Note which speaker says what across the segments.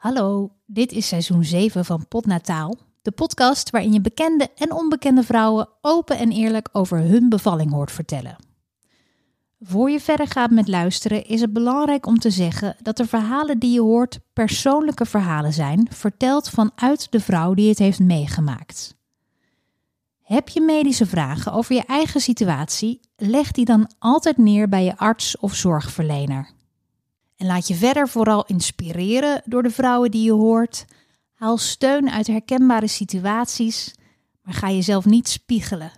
Speaker 1: Hallo, dit is seizoen 7 van Potnataal, de podcast waarin je bekende en onbekende vrouwen open en eerlijk over hun bevalling hoort vertellen. Voor je verder gaat met luisteren is het belangrijk om te zeggen dat de verhalen die je hoort persoonlijke verhalen zijn, verteld vanuit de vrouw die het heeft meegemaakt. Heb je medische vragen over je eigen situatie? Leg die dan altijd neer bij je arts of zorgverlener. En laat je verder vooral inspireren door de vrouwen die je hoort. Haal steun uit herkenbare situaties, maar ga jezelf niet spiegelen.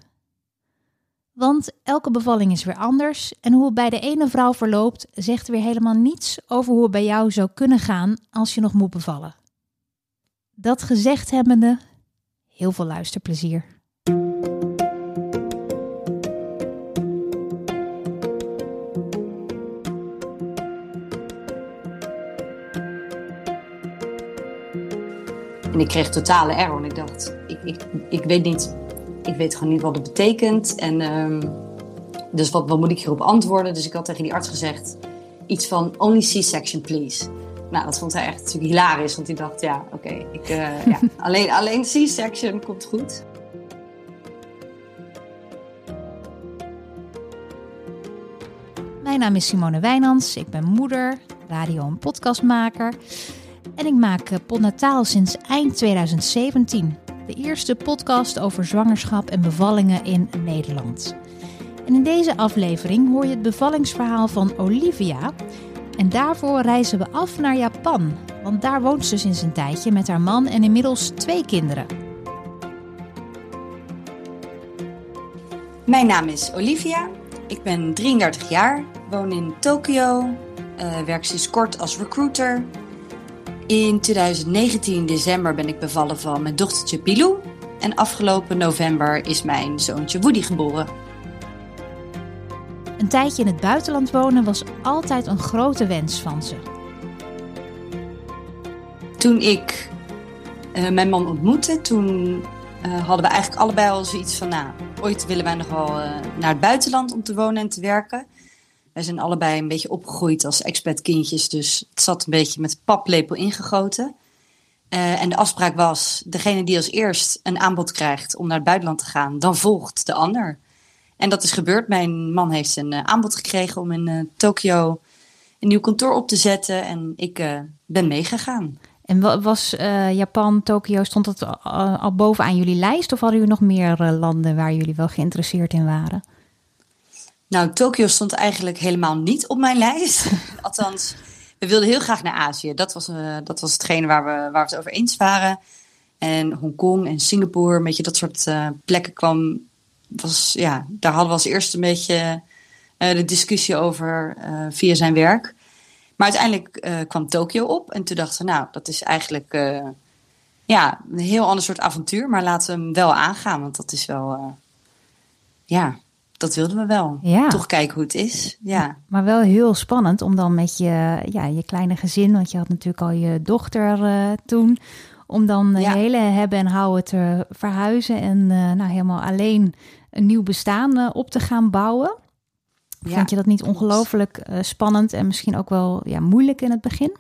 Speaker 1: Want elke bevalling is weer anders en hoe het bij de ene vrouw verloopt, zegt weer helemaal niets over hoe het bij jou zou kunnen gaan als je nog moet bevallen. Dat gezegd hebbende, heel veel luisterplezier.
Speaker 2: Ik kreeg totale error. En ik dacht, ik, ik, ik weet niet, ik weet gewoon niet wat het betekent. En um, dus wat, wat moet ik hierop antwoorden? Dus ik had tegen die arts gezegd, iets van only C-section please. Nou, dat vond hij echt natuurlijk hilarisch, want hij dacht, ja, oké, okay, ik, uh, ja, alleen, alleen C-section komt goed.
Speaker 1: Mijn naam is Simone Wijnands, ik ben moeder, radio- en podcastmaker. En ik maak Podnataal sinds eind 2017. De eerste podcast over zwangerschap en bevallingen in Nederland. En in deze aflevering hoor je het bevallingsverhaal van Olivia. En daarvoor reizen we af naar Japan. Want daar woont ze sinds een tijdje met haar man en inmiddels twee kinderen.
Speaker 2: Mijn naam is Olivia. Ik ben 33 jaar, woon in Tokio, uh, werk sinds kort als recruiter in 2019 december ben ik bevallen van mijn dochtertje Pilou. En afgelopen november is mijn zoontje Woody geboren.
Speaker 1: Een tijdje in het buitenland wonen was altijd een grote wens van ze.
Speaker 2: Toen ik uh, mijn man ontmoette, toen uh, hadden we eigenlijk allebei al zoiets van... nou, ooit willen wij nog wel uh, naar het buitenland om te wonen en te werken. Wij zijn allebei een beetje opgegroeid als expatkindjes, dus het zat een beetje met paplepel ingegoten. Uh, en de afspraak was, degene die als eerst een aanbod krijgt om naar het buitenland te gaan, dan volgt de ander. En dat is gebeurd. Mijn man heeft een uh, aanbod gekregen om in uh, Tokio een nieuw kantoor op te zetten en ik ben meegegaan.
Speaker 1: En was Japan, Tokio, stond dat al bovenaan jullie lijst of hadden jullie nog meer landen waar jullie wel geïnteresseerd in waren?
Speaker 2: Nou, Tokio stond eigenlijk helemaal niet op mijn lijst. Althans, we wilden heel graag naar Azië. Dat was, uh, dat was hetgene waar we, waar we het over eens waren. En Hongkong en Singapore, een beetje dat soort uh, plekken kwam. Was, ja, daar hadden we als eerste een beetje uh, de discussie over via zijn werk. Maar uiteindelijk kwam Tokio op. En toen dachten we, nou, dat is eigenlijk ja, een heel ander soort avontuur. Maar laten we hem wel aangaan, want dat is wel... ja, dat wilden we wel. Ja. Toch kijken hoe het is. Ja.
Speaker 1: Maar wel heel spannend om dan met je, ja, je kleine gezin, want je had natuurlijk al je dochter uh, toen, om dan ja. je hele hebben en houden te verhuizen en uh, nou, helemaal alleen een nieuw bestaan uh, op te gaan bouwen. Ja, Vond je dat niet ongelooflijk spannend en misschien ook wel ja, moeilijk in het begin?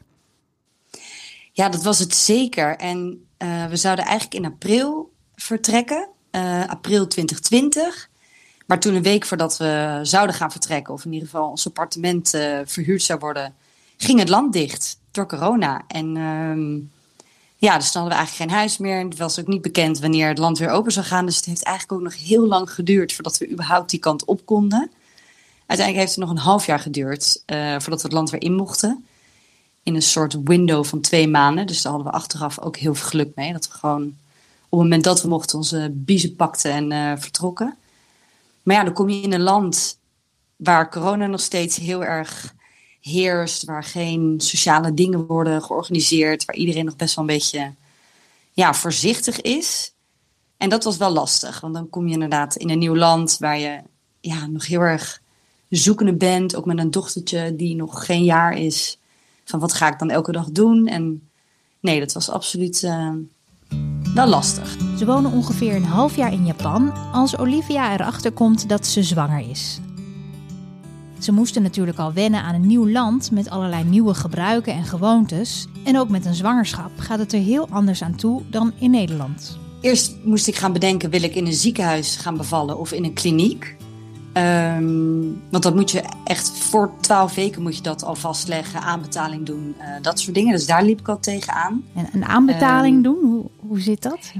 Speaker 2: Ja, dat was het zeker. En we zouden eigenlijk in april vertrekken, april 2020. Maar toen een week voordat we zouden gaan vertrekken, of in ieder geval ons appartement uh, verhuurd zou worden, ging het land dicht door corona. En um, ja, dus dan hadden we eigenlijk geen huis meer. En het was ook niet bekend wanneer het land weer open zou gaan. Dus het heeft eigenlijk ook nog heel lang geduurd voordat we überhaupt die kant op konden. Uiteindelijk heeft het nog een half jaar geduurd uh, voordat we het land weer in mochten. In een soort window van twee maanden. Dus daar hadden we achteraf ook heel veel geluk mee. Dat we gewoon op het moment dat we mochten onze biezen pakten en uh, vertrokken. Maar ja, dan kom je in een land waar corona nog steeds heel erg heerst, waar geen sociale dingen worden georganiseerd, waar iedereen nog best wel een beetje ja, voorzichtig is. En dat was wel lastig, want dan kom je inderdaad in een nieuw land waar je ja, nog heel erg zoekende bent, ook met een dochtertje die nog geen jaar is. Van wat ga ik dan elke dag doen? En nee, dat was absoluut uh, wel lastig.
Speaker 1: Ze wonen ongeveer een half jaar in Japan als Olivia erachter komt dat ze zwanger is. Ze moesten natuurlijk al wennen aan een nieuw land met allerlei nieuwe gebruiken en gewoontes. En ook met een zwangerschap gaat het er heel anders aan toe dan in Nederland.
Speaker 2: Eerst moest ik gaan bedenken, wil ik in een ziekenhuis gaan bevallen of in een kliniek? Ehm, want dat moet je echt voor twaalf weken moet je dat al vastleggen, aanbetaling doen, uh, dat soort dingen. Dus daar liep ik al tegenaan.
Speaker 1: En een aanbetaling um, doen, hoe, hoe zit dat?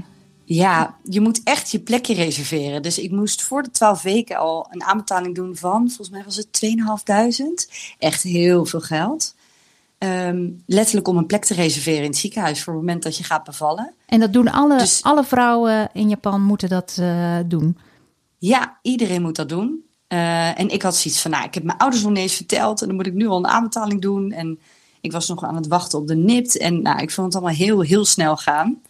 Speaker 2: Ja, je moet echt je plekje reserveren. Dus ik moest voor de twaalf weken al een aanbetaling doen van, volgens mij was het 2.500. Echt heel veel geld. Um, letterlijk om een plek te reserveren in het ziekenhuis voor het moment dat je gaat bevallen.
Speaker 1: En dat doen alle, dus, alle vrouwen in Japan moeten dat uh, doen?
Speaker 2: Ja, iedereen moet dat doen. Uh, en ik had zoiets van, nou, ik heb mijn ouders nog niet eens verteld en dan moet ik nu al een aanbetaling doen. En ik was nog aan het wachten op de NIPT en nou, ik vond het allemaal heel, heel snel gaan.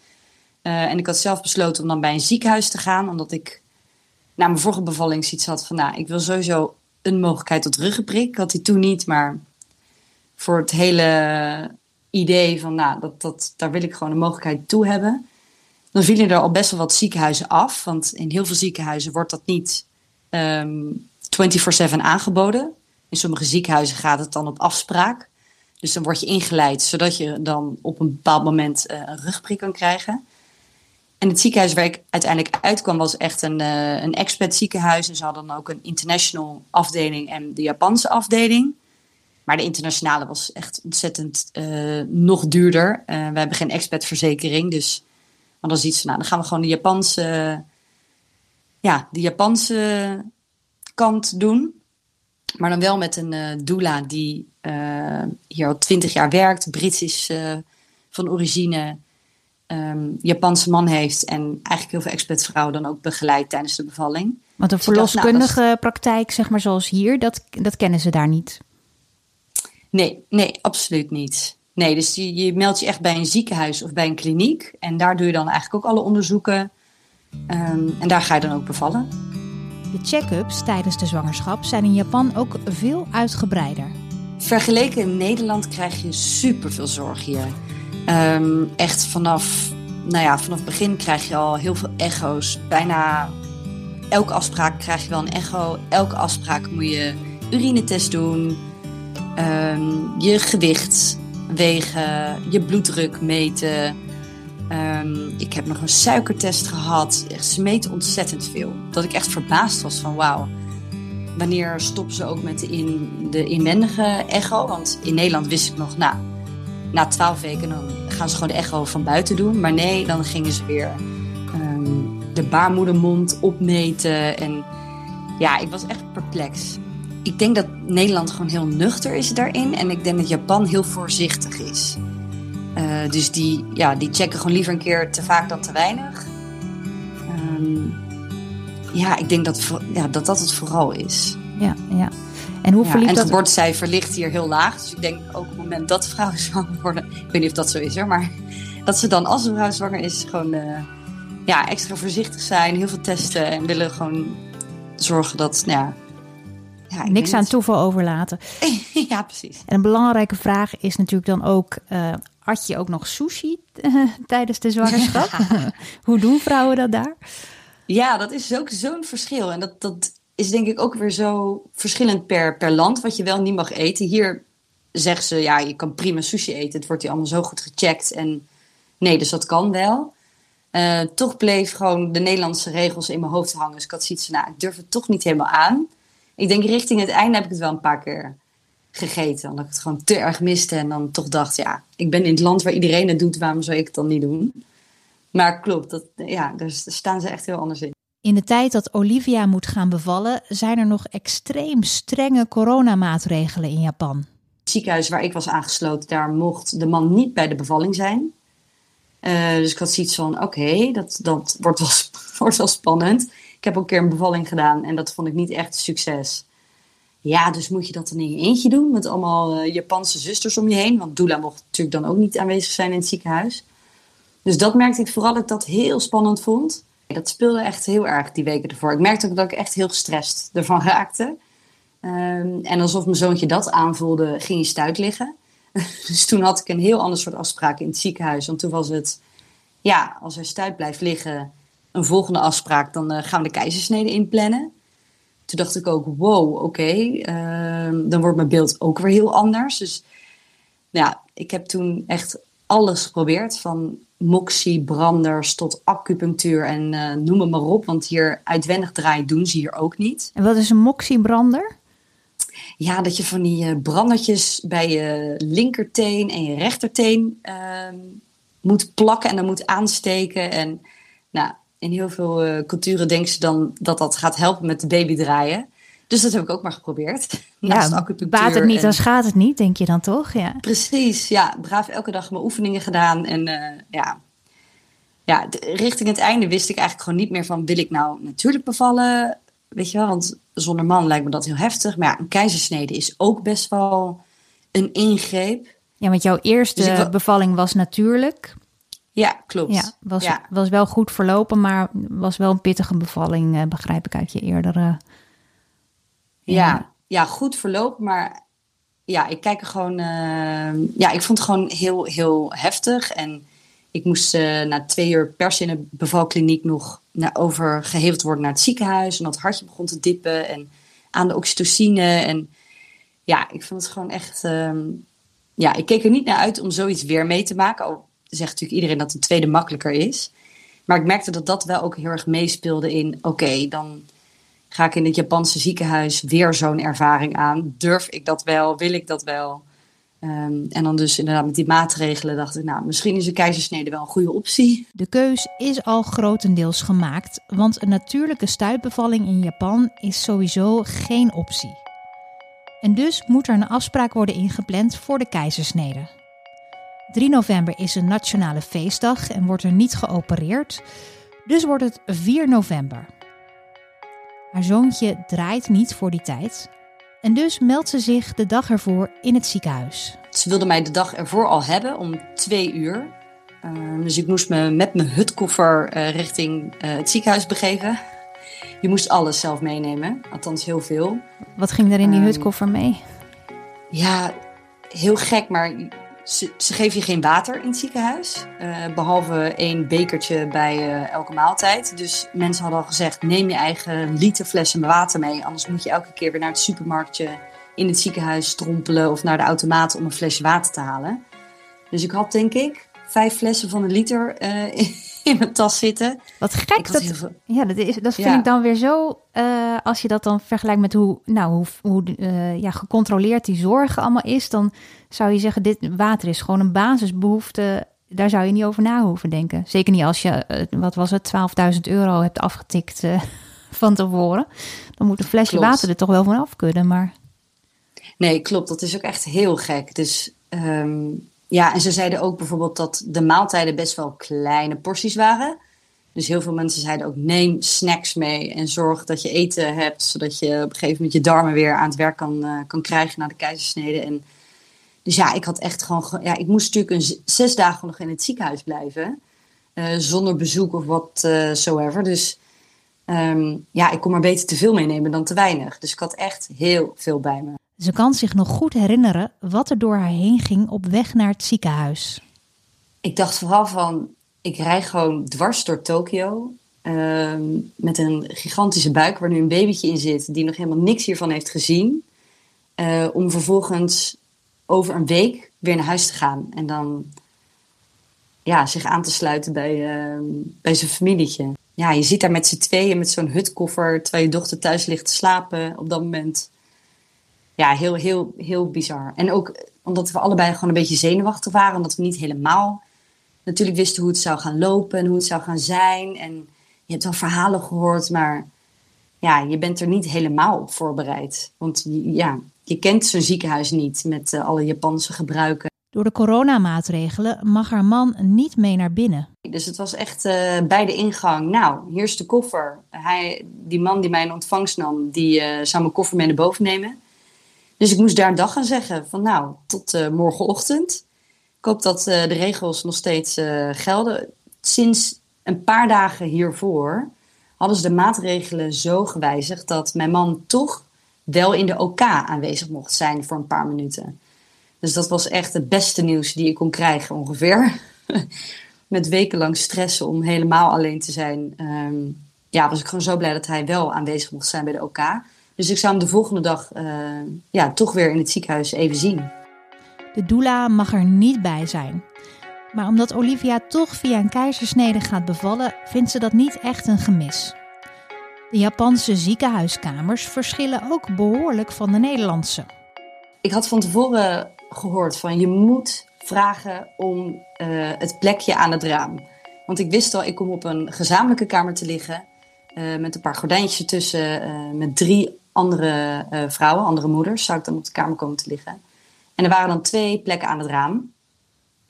Speaker 2: Uh, en ik had zelf besloten om dan bij een ziekenhuis te gaan, omdat ik na mijn vorige bevalling zoiets had van, nou, ik wil sowieso een mogelijkheid tot ruggenprik. Ik had die toen niet, maar voor het hele idee van, nou, dat, dat, daar wil ik gewoon een mogelijkheid toe hebben. Dan vielen er al best wel wat ziekenhuizen af, want in heel veel ziekenhuizen wordt dat niet um, 24/7 aangeboden. In sommige ziekenhuizen gaat het dan op afspraak. Dus dan word je ingeleid, zodat je dan op een bepaald moment uh, een rugprik kan krijgen. En het ziekenhuis waar ik uiteindelijk uitkwam was echt een, uh, een expat ziekenhuis. En ze hadden dan ook een international afdeling en de Japanse afdeling. Maar de internationale was echt ontzettend uh, nog duurder. We hebben geen expatverzekering, dus dan ziet ze, nou, dan gaan we gewoon de Japanse, ja, de Japanse kant doen. Maar dan wel met een uh, doula die hier al twintig jaar werkt, Brits is van origine, um, Japanse man heeft en eigenlijk heel veel expatvrouwen dan ook begeleid tijdens de bevalling.
Speaker 1: Want een verloskundige nou, praktijk, zeg maar zoals hier, dat, dat kennen ze daar niet.
Speaker 2: Nee, nee, absoluut niet. Nee, dus je, je meldt je echt bij een ziekenhuis of bij een kliniek. En daar doe je dan eigenlijk ook alle onderzoeken. Um, en daar ga je dan ook bevallen.
Speaker 1: De check-ups tijdens de zwangerschap zijn in Japan ook veel uitgebreider.
Speaker 2: Vergeleken in Nederland krijg je superveel zorg hier. Um, echt vanaf, nou ja, vanaf het begin krijg je al heel veel echo's. Bijna elke afspraak krijg je wel een echo. Elke afspraak moet je urinetest doen. Um, je gewicht wegen, je bloeddruk meten. Um, ik heb nog een suikertest gehad. Ze meten ontzettend veel. Dat ik echt verbaasd was van wauw. Wanneer stoppen ze ook met de, in, de inwendige echo? Want in Nederland wist ik nog, nou, na twaalf weken dan gaan ze gewoon de echo van buiten doen. Maar nee, dan gingen ze weer um, de baarmoedermond opmeten. En ja, ik was echt perplex ik denk dat Nederland gewoon heel nuchter is daarin. En ik denk dat Japan heel voorzichtig is. Uh, dus die, ja, die checken gewoon liever een keer te vaak dan te weinig. Um, ja, ik denk dat, ja, dat dat het vooral is.
Speaker 1: Ja, ja. En hoe
Speaker 2: ja,
Speaker 1: verliep
Speaker 2: en
Speaker 1: dat?
Speaker 2: het geboortecijfer ligt hier heel laag. Dus ik denk ook op het moment dat vrouwen zwanger worden... Ik weet niet of dat zo is hoor, maar... Dat ze dan als een vrouw zwanger is gewoon uh, ja, extra voorzichtig zijn. Heel veel testen en willen gewoon zorgen dat... Nou ja,
Speaker 1: ja, Niks aan toeval overlaten.
Speaker 2: ja, precies.
Speaker 1: En een belangrijke vraag is natuurlijk dan ook: uh, had je ook nog sushi uh, tijdens de zwangerschap? Hoe doen vrouwen dat daar?
Speaker 2: Ja, dat is ook zo'n verschil. En dat, dat is denk ik ook weer zo verschillend per, per land wat je wel niet mag eten. Hier zeggen ze: ja, je kan prima sushi eten. Het wordt hier allemaal zo goed gecheckt. En nee, dus dat kan wel. Uh, toch bleef gewoon de Nederlandse regels in mijn hoofd hangen. Dus ik had zoiets van: nou, ik durf het toch niet helemaal aan ik denk richting het einde heb ik het wel een paar keer gegeten. Omdat ik het gewoon te erg miste. En dan toch dacht, ja, ik ben in het land waar iedereen het doet. Waarom zou ik het dan niet doen? Maar klopt, dat, ja, daar staan ze echt heel anders in.
Speaker 1: In de tijd dat Olivia moet gaan bevallen, zijn er nog extreem strenge coronamaatregelen in Japan.
Speaker 2: Het ziekenhuis waar ik was aangesloten, daar mocht de man niet bij de bevalling zijn. Uh, dus ik had zoiets van, oké, okay, dat, dat wordt, wel, wordt wel spannend. Ik heb ook een keer een bevalling gedaan en dat vond ik niet echt een succes. Ja, dus moet je dat dan in je eentje doen met allemaal uh, Japanse zusters om je heen. Want Doula mocht natuurlijk dan ook niet aanwezig zijn in het ziekenhuis. Dus dat merkte ik vooral dat ik dat heel spannend vond. Dat speelde echt heel erg die weken ervoor. Ik merkte ook dat ik echt heel gestrest ervan raakte. Um, en alsof mijn zoontje dat aanvoelde, ging hij stuit liggen. dus toen had ik een heel ander soort afspraak in het ziekenhuis. Want toen was het, ja, als hij stuit blijft liggen, een volgende afspraak, dan uh, gaan we de keizersnede inplannen. Toen dacht ik ook, wow, oké, okay, uh, dan wordt mijn beeld ook weer heel anders. Dus ja, ik heb toen echt alles geprobeerd. Van moxie, branders tot acupunctuur en uh, noem het maar op. Want hier uitwendig draaien doen ze hier ook niet.
Speaker 1: En wat is een moxiebrander?
Speaker 2: Ja, dat je van die uh, brandertjes bij je linkerteen en je rechterteen uh, moet plakken en dan moet aansteken. En nou, in heel veel uh, culturen denken ze dan dat dat gaat helpen met de baby draaien. Dus dat heb ik ook maar geprobeerd.
Speaker 1: Ja, baat het niet, dan schaadt het niet, denk je dan toch? Ja.
Speaker 2: Precies, ja. Braaf elke dag mijn oefeningen gedaan. En uh, ja, ja, richting het einde wist ik eigenlijk gewoon niet meer van... wil ik nou natuurlijk bevallen? Weet je wel, want zonder man lijkt me dat heel heftig. Maar ja, een keizersnede is ook best wel een ingreep.
Speaker 1: Ja, want jouw eerste dus bevalling was natuurlijk.
Speaker 2: Ja, klopt.
Speaker 1: Ja, was, was wel goed verlopen, maar was wel een pittige bevalling, eh, begrijp ik uit je eerdere
Speaker 2: ja, ja, goed verloop. Maar ja, ik kijk er gewoon. Uh, ja, ik vond het gewoon heel, heel heftig. En ik moest uh, na twee uur pers in de bevalkliniek nog naar, overgeheveld worden naar het ziekenhuis. En dat hartje begon te dippen. En aan de oxytocine. En ja, ik vond het gewoon echt. Uh, ja, ik keek er niet naar uit om zoiets weer mee te maken. Al zegt natuurlijk iedereen dat de tweede makkelijker is. Maar ik merkte dat dat wel ook heel erg meespeelde in. Oké, dan Ga ik in het Japanse ziekenhuis weer zo'n ervaring aan? Durf ik dat wel? Wil ik dat wel? Um, en dan dus inderdaad met die maatregelen dacht ik, nou, misschien is een keizersnede wel een goede optie.
Speaker 1: De keus is al grotendeels gemaakt, want een natuurlijke stuitbevalling in Japan is sowieso geen optie. En dus moet er een afspraak worden ingepland voor de keizersnede. 3 november is een nationale feestdag en wordt er niet geopereerd, dus wordt het 4 november. Haar zoontje draait niet voor die tijd. En dus meldt ze zich de dag ervoor in het ziekenhuis.
Speaker 2: Ze wilde mij de dag ervoor al hebben om twee uur. Uh, dus ik moest me met mijn hutkoffer uh, richting uh, het ziekenhuis begeven. Je moest alles zelf meenemen, althans heel veel.
Speaker 1: Wat ging er in die hutkoffer mee?
Speaker 2: Ja, heel gek, maar ze, ze, geven je geen water in het ziekenhuis. Uh, behalve één bekertje bij uh, elke maaltijd. Dus mensen hadden al gezegd: neem je eigen liter flessen water mee. Anders moet je elke keer weer naar het supermarktje in het ziekenhuis strompelen. of naar de automaat om een flesje water te halen. Dus ik had denk ik vijf flessen van een liter uh, in mijn tas zitten.
Speaker 1: Wat gek. Dat, veel... Ja, dat, is, dat vind ik dan weer zo. Uh, als je dat dan vergelijkt met hoe, nou, hoe, hoe uh, ja, gecontroleerd die zorg allemaal is. Dan zou je zeggen: dit water is gewoon een basisbehoefte. Daar zou je niet over na hoeven denken. Zeker niet als je, uh, wat was het, 12.000 euro hebt afgetikt van tevoren. Dan moet een flesje klopt. water er toch wel van af kunnen. Maar...
Speaker 2: Nee, klopt. Dat is ook echt heel gek. Dus. Um ja, en ze zeiden ook bijvoorbeeld dat de maaltijden best wel kleine porties waren. Dus heel veel mensen zeiden ook: neem snacks mee en zorg dat je eten hebt, zodat je op een gegeven moment je darmen weer aan het werk kan, uh, kan krijgen na de keizersnede. En dus ja, ik had echt gewoon, ja, ik moest natuurlijk een zes dagen nog in het ziekenhuis blijven, uh, zonder bezoek of wat uh, soever. Dus um, ja, ik kon maar beter te veel meenemen dan te weinig. Dus ik had echt heel veel bij me.
Speaker 1: Ze kan zich nog goed herinneren wat er door haar heen ging op weg naar het ziekenhuis.
Speaker 2: Ik dacht vooral van, ik rij gewoon dwars door Tokio. Uh, met een gigantische buik waar nu een babytje in zit, die nog helemaal niks hiervan heeft gezien. Uh, om vervolgens over een week weer naar huis te gaan. En dan ja, zich aan te sluiten bij, uh, bij zijn familietje. Ja, je zit daar met z'n tweeën met zo'n hutkoffer, terwijl je dochter thuis ligt te slapen op dat moment ja, heel, heel, heel bizar. En ook omdat we allebei gewoon een beetje zenuwachtig waren. Omdat we niet helemaal natuurlijk wisten hoe het zou gaan lopen en hoe het zou gaan zijn. En je hebt wel verhalen gehoord, maar ja, je bent er niet helemaal op voorbereid. Want ja, je kent zo'n ziekenhuis niet met uh, alle Japanse gebruiken.
Speaker 1: Door de coronamaatregelen mag haar man niet mee naar binnen.
Speaker 2: Dus het was echt uh, bij de ingang. Nou, hier is de koffer. Hij, die man die mij in ontvangst nam, die uh, zou mijn koffer mee naar boven nemen. Dus ik moest daar een dag gaan zeggen van nou, tot uh, morgenochtend. Ik hoop dat de regels nog steeds gelden. Sinds een paar dagen hiervoor hadden ze de maatregelen zo gewijzigd dat mijn man toch wel in de OK aanwezig mocht zijn voor een paar minuten. Dus dat was echt het beste nieuws die ik kon krijgen ongeveer. Met wekenlang stressen om helemaal alleen te zijn. Um, ja, was ik gewoon zo blij dat hij wel aanwezig mocht zijn bij de OK. Dus ik zou hem de volgende dag uh, ja, toch weer in het ziekenhuis even zien.
Speaker 1: De doula mag er niet bij zijn. Maar omdat Olivia toch via een keizersnede gaat bevallen, vindt ze dat niet echt een gemis. De Japanse ziekenhuiskamers verschillen ook behoorlijk van de Nederlandse.
Speaker 2: Ik had van tevoren gehoord van je moet vragen om uh, het plekje aan het raam. Want ik wist al, ik kom op een gezamenlijke kamer te liggen. Uh, met een paar gordijntjes ertussen. Uh, met drie andere vrouwen, andere moeders, zou ik dan op de kamer komen te liggen. En er waren dan twee plekken aan het raam.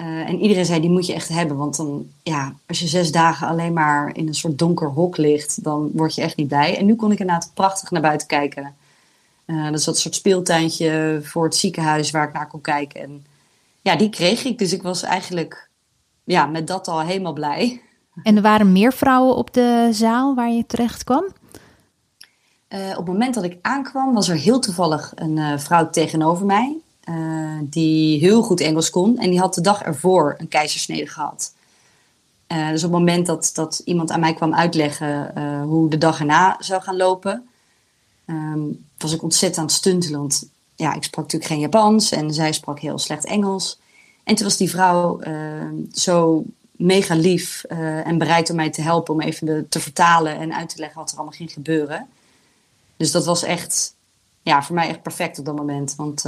Speaker 2: En iedereen zei, die moet je echt hebben. Want dan, ja, als je zes dagen alleen maar in een soort donker hok ligt, dan word je echt niet blij. En nu kon ik inderdaad prachtig naar buiten kijken. Uh, dat is dat soort speeltuintje voor het ziekenhuis waar ik naar kon kijken. En ja, die kreeg ik. Dus ik was eigenlijk ja, met dat al helemaal blij.
Speaker 1: En er waren meer vrouwen op de zaal waar je terecht kwam?
Speaker 2: Uh, op het moment dat ik aankwam, was er heel toevallig een uh, vrouw tegenover mij. Die heel goed Engels kon. En die had de dag ervoor een keizersnede gehad. dus op het moment dat, dat iemand aan mij kwam uitleggen hoe de dag erna zou gaan lopen, um, was ik ontzettend aan het stuntelen. Want ja, ik sprak natuurlijk geen Japans en zij sprak heel slecht Engels. En toen was die vrouw ehm, zo mega lief en bereid om mij te helpen om even te vertalen en uit te leggen wat er allemaal ging gebeuren. Dus dat was echt, ja, voor mij echt perfect op dat moment. Want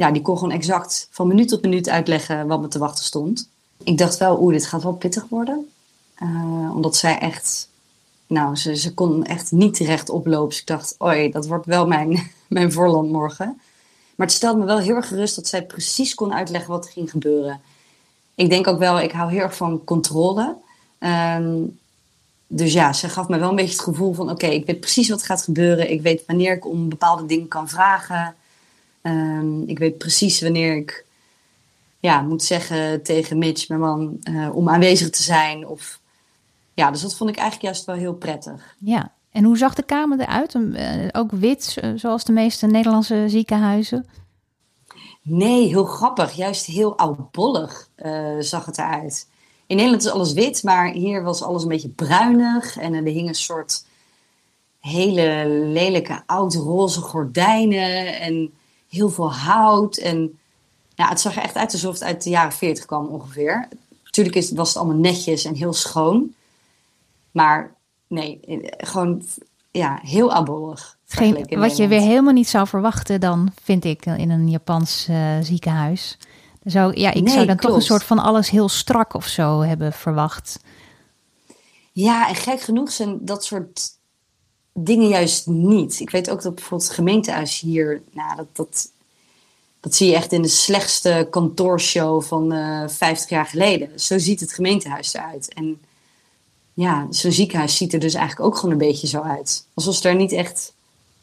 Speaker 2: ja, die kon gewoon exact van minuut tot minuut uitleggen wat me te wachten stond. Ik dacht wel, oeh, dit gaat wel pittig worden. Uh, omdat zij echt nou, ze, ze kon echt niet terecht oplopen. Dus ik dacht, oi, dat wordt wel mijn, mijn voorland morgen. Maar het stelde me wel heel erg gerust dat zij precies kon uitleggen wat er ging gebeuren. Ik denk ook wel, ik hou heel erg van controle. Um, dus ja, ze gaf me wel een beetje het gevoel van: oké, ik weet precies wat gaat gebeuren. Ik weet wanneer ik om bepaalde dingen kan vragen. Um, ik weet precies wanneer ik ja, moet zeggen tegen Mitch, mijn man, uh, om aanwezig te zijn. Of ja, dus dat vond ik eigenlijk juist wel heel prettig.
Speaker 1: Ja, en hoe zag de kamer eruit? Uh, ook wit, zoals de meeste Nederlandse ziekenhuizen?
Speaker 2: Nee, heel grappig. Juist heel oudbollig uh, zag het eruit. In Nederland is alles wit, maar hier was alles een beetje bruinig. En er hing een soort hele lelijke oud-roze gordijnen en heel veel hout. En ja, het zag er echt uit alsof het uit de jaren 40 kwam ongeveer. Natuurlijk is, was het allemaal netjes en heel schoon. Maar nee, gewoon ja, heel aborrig.
Speaker 1: wat je weer helemaal niet zou verwachten dan, vind ik, in een Japans uh, ziekenhuis. Zou, ja, ik zou dan toch een soort van alles heel strak of zo hebben verwacht.
Speaker 2: Ja, en gek genoeg zijn dat soort dingen juist niet. Ik weet ook dat bijvoorbeeld het gemeentehuis hier, nou, dat, dat, dat zie je echt in de slechtste kantoorshow van uh, eh, 50 jaar geleden. Zo ziet het gemeentehuis eruit. En ja, zo'n ziekenhuis ziet er dus eigenlijk ook gewoon een beetje zo uit. Alsof ze daar niet echt,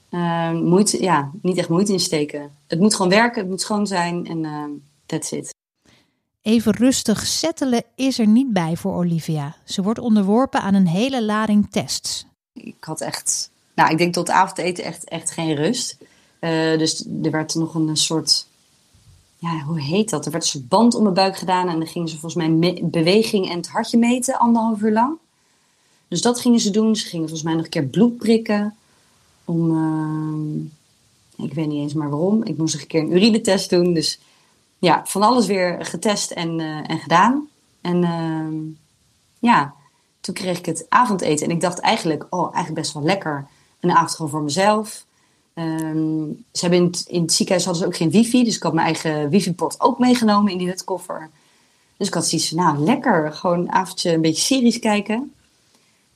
Speaker 2: uh, moeite, ja, niet echt moeite in steken. Het moet gewoon werken, het moet schoon zijn en uh, that's it.
Speaker 1: Even rustig settelen is er niet bij voor Olivia. Ze wordt onderworpen aan een hele lading tests.
Speaker 2: Ik had echt, nou, ik denk tot avondeten echt, echt geen rust. Uh, dus er werd nog een soort, ja, hoe heet dat? Er werd een band om mijn buik gedaan en dan gingen ze volgens mij beweging en het hartje meten, anderhalf uur lang. Dus dat gingen ze doen. Ze gingen volgens mij nog een keer bloed prikken. Om, uh, ik weet niet eens maar waarom. Ik moest nog een keer een urinetest doen. Dus ja, van alles weer getest en, uh, en gedaan. En ja, toen kreeg ik het avondeten. En ik dacht eigenlijk, oh, eigenlijk best wel lekker. Een avond gewoon voor mezelf. Um, ze hebben in het, in ziekenhuis hadden ze ook geen wifi. Dus ik had mijn eigen wifi-port ook meegenomen in die hutkoffer. Dus ik had zoiets van, nou, lekker. Gewoon een avondje een beetje series kijken.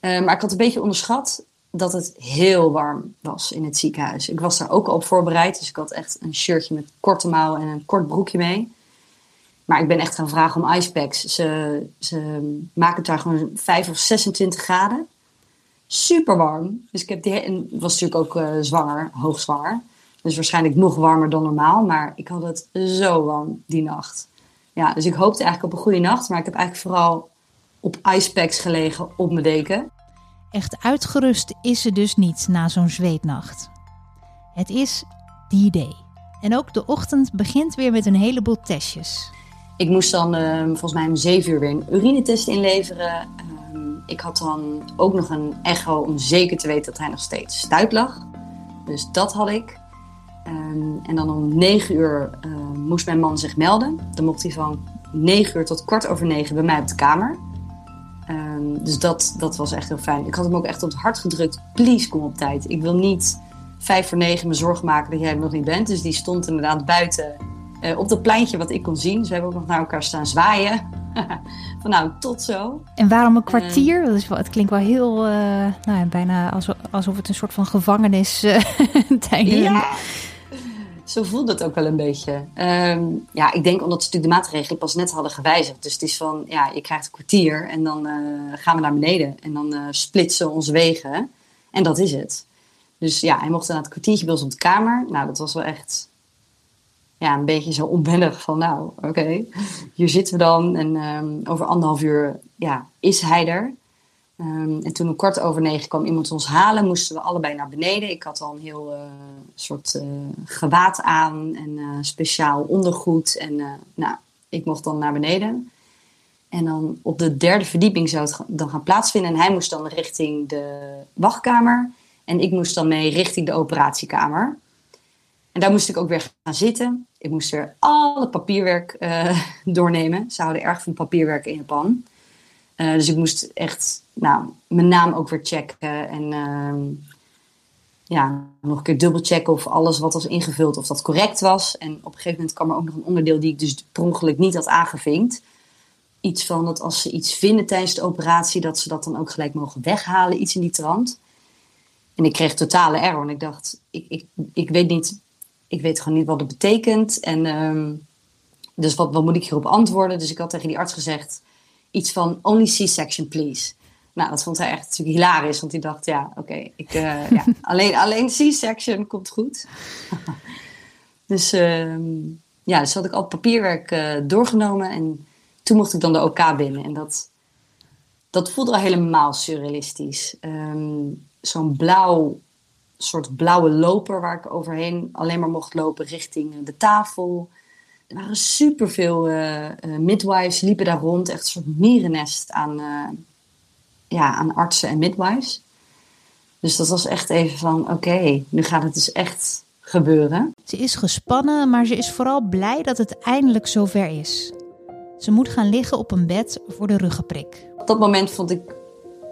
Speaker 2: Uh, maar ik had een beetje onderschat dat het heel warm was in het ziekenhuis. Ik was daar ook al op voorbereid, dus ik had echt een shirtje met korte mouwen en een kort broekje mee. Maar ik ben echt gaan vragen om icepacks. Ze, ze maken het daar gewoon 5 of 26 graden. Super warm. Dus ik heb die, en was natuurlijk ook uh, zwanger, hoogzwanger. Dus waarschijnlijk nog warmer dan normaal. Maar ik had het zo warm die nacht. Ja, dus ik hoopte eigenlijk op een goede nacht. Maar ik heb eigenlijk vooral op icepacks gelegen op mijn deken.
Speaker 1: Echt uitgerust is ze dus niet na zo'n zweetnacht. Het is die day. En ook de ochtend begint weer met een heleboel testjes.
Speaker 2: Ik moest dan uh, volgens mij om zeven uur weer een urinetest inleveren. Uh, ik had dan ook nog een echo om zeker te weten dat hij nog steeds stuit lag. Dus dat had ik. Ehm, en dan om negen uur moest mijn man zich melden. Dan mocht hij van negen uur tot kwart over negen bij mij op de kamer. Ehm, dus dat, dat was echt heel fijn. Ik had hem ook echt op het hart gedrukt. Please, kom op tijd. Ik wil niet vijf voor negen me zorgen maken dat jij er nog niet bent. Dus die stond inderdaad buiten uh, op dat pleintje wat ik kon zien. We hebben ook nog naar elkaar staan zwaaien. van nou, tot zo.
Speaker 1: En waarom een kwartier? Uh, wel, het klinkt wel heel, uh, nou ja, bijna alsof, alsof het een soort van gevangenis tijdens...
Speaker 2: Ja, zo voelde het ook wel een beetje. Um, ja, ik denk omdat ze natuurlijk de maatregelen pas net hadden gewijzigd. Dus het is van, ja, je krijgt een kwartier en dan gaan we naar beneden. En dan splitsen onze wegen. En dat is het. Dus ja, hij mocht dan het kwartiertje bij ons op de kamer. Nou, dat was wel echt ja, een beetje zo onwennig van, nou, oké, hier zitten we dan. En um, over anderhalf uur ja, is hij er. Um, en toen om kwart over negen kwam iemand ons halen, moesten we allebei naar beneden. Ik had al een heel uh, soort uh, gewaad aan en uh, speciaal ondergoed. En nou, ik mocht dan naar beneden. En dan op de derde verdieping zou het dan gaan plaatsvinden. En hij moest dan richting de wachtkamer. En ik moest dan mee richting de operatiekamer. En daar moest ik ook weer gaan zitten. Ik moest weer alle papierwerk uh, doornemen. Ze houden erg van papierwerk in Japan. Uh, dus ik moest echt nou, mijn naam ook weer checken. En uh, ja, nog een keer dubbelchecken of alles wat was ingevuld, of dat correct was. En op een gegeven moment kwam er ook nog een onderdeel die ik dus per ongeluk niet had aangevinkt. Iets van dat als ze iets vinden tijdens de operatie, dat ze dat dan ook gelijk mogen weghalen. Iets in die trant. En ik kreeg totale error. En ik dacht, ik, ik, ik weet niet ik weet gewoon niet wat het betekent. En um, dus wat, wat moet ik hierop antwoorden? Dus ik had tegen die arts gezegd iets van only C-section please. Nou, dat vond hij echt natuurlijk hilarisch, want hij dacht, ja, oké, ik uh, ja, alleen, alleen C-section komt goed. dus um, ja, dus had ik al papierwerk uh, doorgenomen en toen mocht ik dan de OK binnen. En dat, dat voelde al helemaal surrealistisch. Um, Zo'n blauw soort blauwe loper waar ik overheen alleen maar mocht lopen richting de tafel. Er waren superveel uh, midwives, liepen daar rond. Echt een soort mierennest aan, uh, ja, aan artsen en midwives. Dus dat was echt even van, oké, okay, nu gaat het dus echt gebeuren.
Speaker 1: Ze is gespannen, maar ze is vooral blij dat het eindelijk zover is. Ze moet gaan liggen op een bed voor de ruggenprik.
Speaker 2: Op dat moment vond ik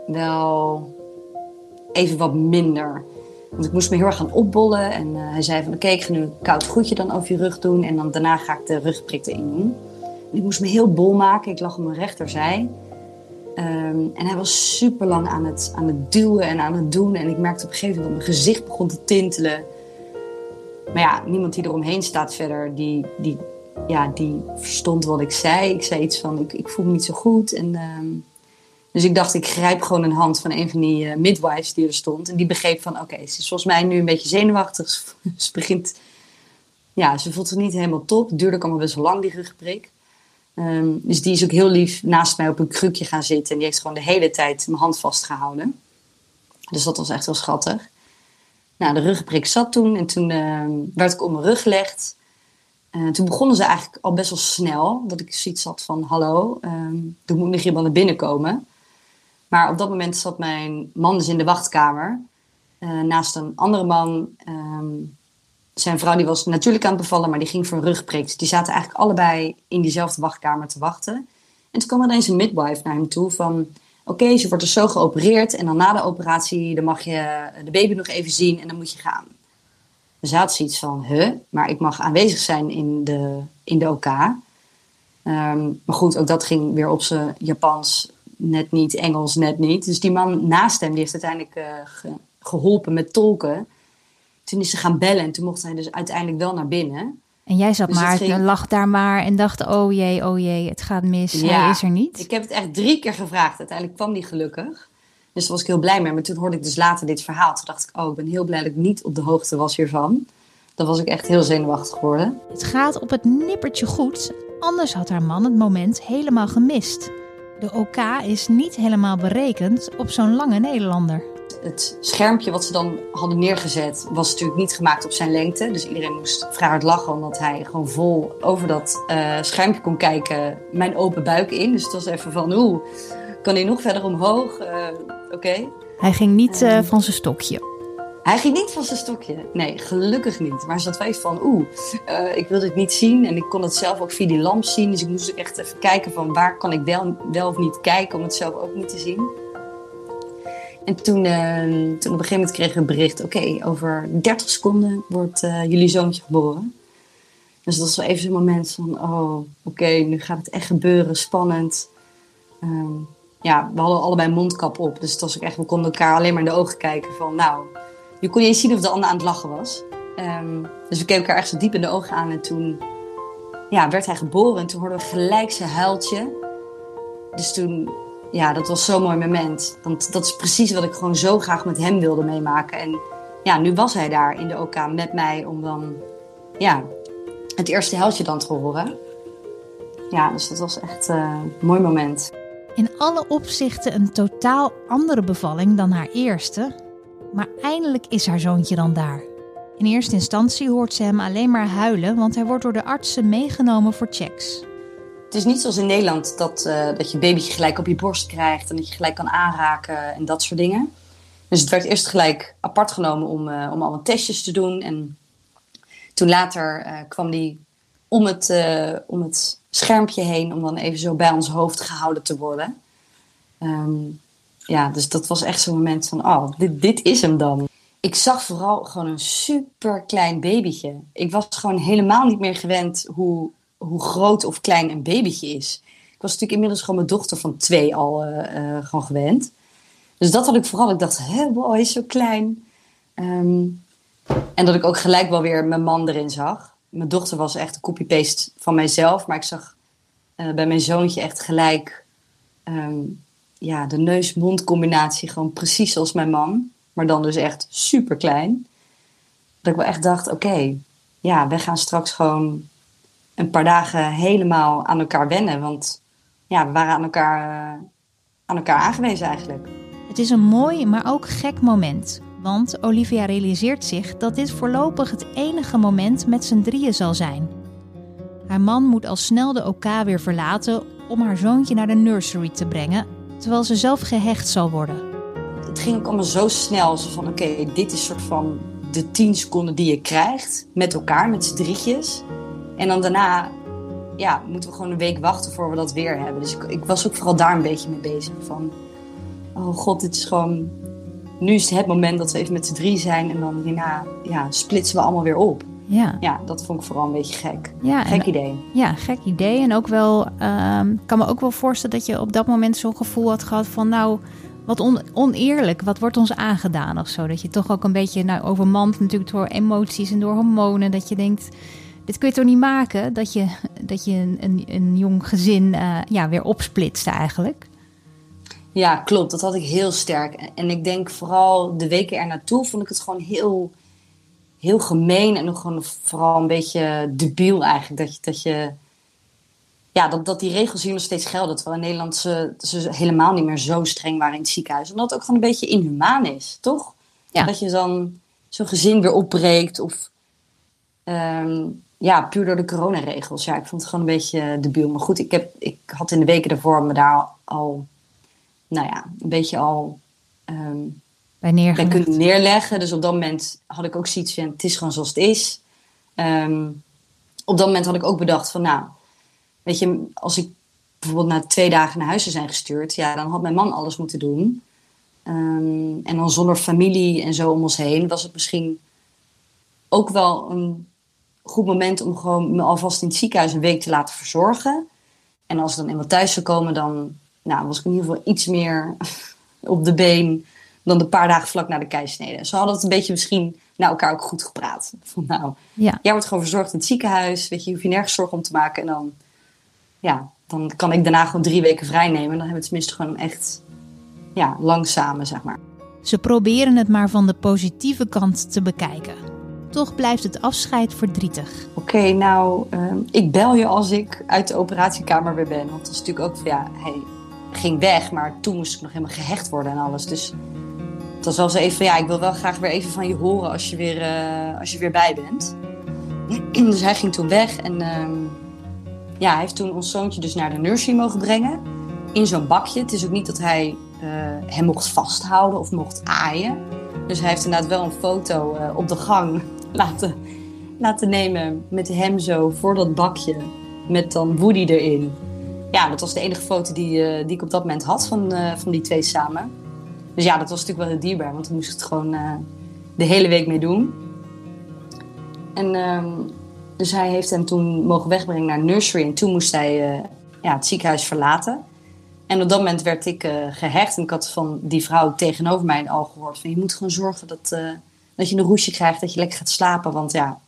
Speaker 2: wel even wat minder want ik moest me heel erg gaan opbollen. En uh, hij zei van oké, ik ga nu een koud goedje dan over je rug doen. En dan daarna ga ik de rugprik erin doen. En ik moest me heel bol maken. Ik lag op mijn rechterzij. Um, en hij was super lang aan het, aan het duwen en aan het doen. En ik merkte op een gegeven moment dat mijn gezicht begon te tintelen. Maar ja, niemand die eromheen staat verder, die, die, ja, die verstond wat ik zei. Ik zei iets van, ik, ik voel me niet zo goed. En um, dus ik dacht, ik grijp gewoon een hand van een van die uh, midwives die er stond. En die begreep van, oké, ze is volgens mij nu een beetje zenuwachtig. ze begint, ja, ze voelt zich niet helemaal top. Het duurde allemaal best wel lang, die rugprik. Um, dus die is ook heel lief naast mij op een krukje gaan zitten. En die heeft gewoon de hele tijd mijn hand vastgehouden. Dus dat was echt heel schattig. Nou, de rugprik zat toen en toen uh, werd ik op mijn rug gelegd. Uh, toen begonnen ze eigenlijk al best wel snel. Dat ik zoiets had van, hallo, um, er moet nog iemand naar binnen komen. Maar op dat moment zat mijn man dus in de wachtkamer. Uh, naast een andere man. Um, zijn vrouw die was natuurlijk aan het bevallen, maar die ging voor een rugprik. Dus die zaten eigenlijk allebei in diezelfde wachtkamer te wachten. En toen kwam ineens een midwife naar hem toe van... Oké, ze wordt dus zo geopereerd en dan na de operatie dan mag je de baby nog even zien en dan moet je gaan. Hij had zoiets van, huh, maar ik mag aanwezig zijn in de, in de OK. Um, maar goed, ook dat ging weer op zijn Japans net niet, Engels net niet. Dus die man naast hem, die heeft uiteindelijk uh, geholpen met tolken. Toen is ze gaan bellen en toen mocht hij dus uiteindelijk wel naar binnen.
Speaker 1: En jij zat dus maar, ging... lag daar maar en dacht, oh jee, oh jee, het gaat mis, ja, hij is er niet.
Speaker 2: Ik heb het echt drie keer gevraagd. Uiteindelijk kwam die gelukkig. Dus daar was ik heel blij mee. Maar toen hoorde ik dus later dit verhaal. Toen dacht ik, oh, ik ben heel blij dat ik niet op de hoogte was hiervan. Dan was ik echt heel zenuwachtig geworden.
Speaker 1: Het gaat op het nippertje goed. Anders had haar man het moment helemaal gemist. De OK is niet helemaal berekend op zo'n lange Nederlander.
Speaker 2: Het schermpje wat ze dan hadden neergezet was natuurlijk niet gemaakt op zijn lengte. Dus iedereen moest vrij hard lachen omdat hij gewoon vol over dat uh, schermpje kon kijken. Mijn open buik in. Dus het was even van, oeh, kan hij nog verder omhoog? Uh, Oké. Okay.
Speaker 1: Hij ging niet uh, van zijn stokje.
Speaker 2: Hij ging niet van zijn stokje. Nee, gelukkig niet. Maar ze zat wel van, oeh, uh, ik wil dit niet zien. En ik kon het zelf ook via die lamp zien. Dus ik moest echt even kijken van waar kan ik wel, wel of niet kijken om het zelf ook niet te zien. En toen, uh, toen op een gegeven moment kregen we een bericht, oké, over 30 seconden wordt uh, jullie zoontje geboren. Dus dat was wel even zo'n moment van, oh, oké, nu gaat het echt gebeuren, spannend. Um, ja, we hadden allebei mondkap op. Dus het was echt, we konden elkaar alleen maar in de ogen kijken van, nou, je kon je eens zien of de ander aan het lachen was. Um, dus we keken elkaar echt zo diep in de ogen aan. En toen ja, werd hij geboren. En toen hoorden we gelijk zijn huiltje. Dus toen, ja, dat was zo'n mooi moment. Want dat is precies wat ik gewoon zo graag met hem wilde meemaken. En ja, nu was hij daar in de OK met mij om dan, ja, het eerste huiltje dan te horen. Ja, dus dat was echt uh, een mooi moment.
Speaker 1: In alle opzichten een totaal andere bevalling dan haar eerste. Maar eindelijk is haar zoontje dan daar. In eerste instantie hoort ze hem alleen maar huilen, want hij wordt door de artsen meegenomen voor checks.
Speaker 2: Het is niet zoals in Nederland dat, uh, dat je babytje gelijk op je borst krijgt en dat je gelijk kan aanraken en dat soort dingen. Dus het werd eerst gelijk apart genomen om, uh, om allemaal testjes te doen. En toen later uh, kwam die om het, om het schermpje heen om dan even zo bij ons hoofd gehouden te worden. Um, ja, dus dat was echt zo'n moment van, oh, dit, dit is hem dan. Ik zag vooral gewoon een super klein babytje. Ik was gewoon helemaal niet meer gewend hoe, hoe groot of klein een babytje is. Ik was natuurlijk inmiddels gewoon mijn dochter van twee al uh, uh, gewoon gewend. Dus dat had ik vooral. Ik dacht, hè, wow, hij is zo klein. Um, en dat ik ook gelijk wel weer mijn man erin zag. Mijn dochter was echt een copy-paste van mijzelf. Maar ik zag uh, bij mijn zoontje echt gelijk... Um, ja, de neus-mond combinatie gewoon precies zoals mijn man. Maar dan dus echt super klein. Dat ik wel echt dacht, oké, ja, we gaan straks gewoon een paar dagen helemaal aan elkaar wennen. Want ja, we waren aan elkaar, uh, aan elkaar aangewezen eigenlijk.
Speaker 1: Het is een mooi, maar ook gek moment. Want Olivia realiseert zich dat dit voorlopig het enige moment met z'n drieën zal zijn. Haar man moet al snel de OK weer verlaten om haar zoontje naar de nursery te brengen terwijl ze zelf gehecht zal worden.
Speaker 2: Het ging ook allemaal zo snel. Zo van, oké, dit is soort van de tien seconden die je krijgt met elkaar, met z'n drietjes. En dan daarna ja, moeten we gewoon een week wachten voor we dat weer hebben. Dus ik, ik was ook vooral daar een beetje mee bezig. Van, oh god, dit is gewoon... Nu is het moment dat we even met z'n drie zijn en dan hierna ja, splitsen we allemaal weer op. Ja. ja, dat vond ik vooral een beetje gek. Ja, gek idee.
Speaker 1: Ja, gek idee. En ook wel, um, kan me ook wel voorstellen dat je op dat moment zo'n gevoel had gehad van, nou, wat on, oneerlijk, wat wordt ons aangedaan of zo. Dat je toch ook een beetje nou, overmand natuurlijk door emoties en door hormonen. Dat je denkt, dit kun je toch niet maken? Dat je, dat je een, een, een jong gezin uh, ja, weer opsplitst eigenlijk.
Speaker 2: Ja, klopt. Dat had ik heel sterk. En ik denk vooral de weken er naartoe vond ik het gewoon heel heel gemeen en nog gewoon vooral een beetje debiel eigenlijk. Dat je, dat je ja, dat, dat die regels hier nog steeds gelden. Terwijl in Nederland ze, ze helemaal niet meer zo streng waren in het ziekenhuis. Omdat het ook gewoon een beetje inhumaan is, toch? Ja. Dat je dan zo'n gezin weer opbreekt of um, ja, puur door de coronaregels. Ja, ik vond het gewoon een beetje debiel. Maar goed, ik, heb, ik had in de weken daarvoor me daar al, nou ja, een beetje al um,
Speaker 1: bij neergelegd.
Speaker 2: kunnen neerleggen. Dus op dat moment had ik ook zoiets van, het is gewoon zoals het is. Um, op dat moment had ik ook bedacht van, nou, weet je, als ik bijvoorbeeld na twee dagen naar huis zou zijn gestuurd, ja, dan had mijn man alles moeten doen. Um, en dan zonder familie en zo om ons heen, was het misschien ook wel een goed moment om gewoon me alvast in het ziekenhuis een week te laten verzorgen. En als ik dan eenmaal thuis zou komen, dan nou, was ik in ieder geval iets meer op de been dan de paar dagen vlak na de keisnede. Ze hadden het een beetje misschien naar elkaar ook goed gepraat. Van nou, ja. jij wordt gewoon verzorgd in het ziekenhuis. Weet je, je hoeft je nergens zorgen om te maken. En dan, ja, dan kan ik daarna gewoon drie weken vrij nemen. En dan hebben we tenminste gewoon echt ja, lang samen, zeg maar.
Speaker 1: Ze proberen het maar van de positieve kant te bekijken. Toch blijft het afscheid verdrietig.
Speaker 2: Oké, nou, uh, ik bel je als ik uit de operatiekamer weer ben. Want dat is natuurlijk ook van ja, hij ging weg, maar toen moest ik nog helemaal gehecht worden en alles. Dus het was zo even ja, ik wil wel graag weer even van je horen als je weer, uh, als je weer bij bent. dus hij ging toen weg en uh, ja, hij heeft toen ons zoontje dus naar de nursery mogen brengen. In zo'n bakje. Het is ook niet dat hij uh, hem mocht vasthouden of mocht aaien. Dus hij heeft inderdaad wel een foto uh, op de gang laten, laten nemen met hem zo voor dat bakje. Met dan Woody erin. Ja, dat was de enige foto die, die ik op dat moment had van, van die twee samen. Dus ja, dat was natuurlijk wel heel dierbaar, want dan moest ik het gewoon de hele week mee doen. En ehm, dus hij heeft hem toen mogen wegbrengen naar nursery. En toen moest hij ja, het ziekenhuis verlaten. En op dat moment werd ik uh, gehecht. En ik had van die vrouw tegenover mij al gehoord: van je moet gewoon zorgen dat, dat je een roesje krijgt, dat je lekker gaat slapen. Want ja,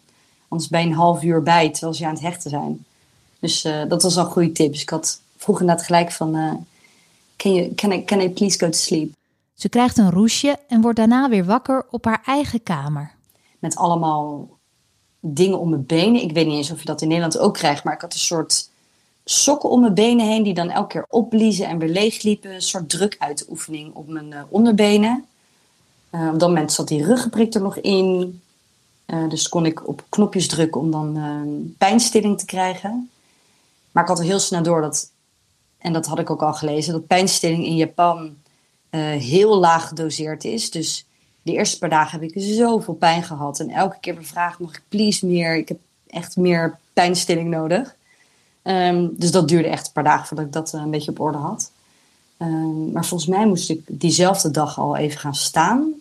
Speaker 2: anders ben je een half uur bij terwijl ze aan het hechten zijn. Dus dat was al een goede tip. Dus ik had vroeg inderdaad gelijk van: can, you, can, I, can I please go to sleep?
Speaker 1: Ze krijgt een roesje en wordt daarna weer wakker op haar eigen kamer.
Speaker 2: Met allemaal dingen om mijn benen. Ik weet niet eens of je dat in Nederland ook krijgt, maar ik had een soort sokken om mijn benen heen die dan elke keer opbliezen en weer leegliepen. Een soort drukuitoefening op mijn uh, onderbenen. Uh, op dat moment zat die ruggenprik er nog in. Uh, dus kon ik op knopjes drukken om dan pijnstilling te krijgen. Maar ik had er heel snel door dat, en dat had ik ook al gelezen, dat pijnstilling in Japan heel laag gedoseerd is. Dus de eerste paar dagen heb ik zoveel pijn gehad. En elke keer bevraagd, mag ik please meer? Ik heb echt meer pijnstilling nodig. Um, dus dat duurde echt een paar dagen voordat ik dat uh, een beetje op orde had. Um, maar volgens mij moest ik diezelfde dag al even gaan staan.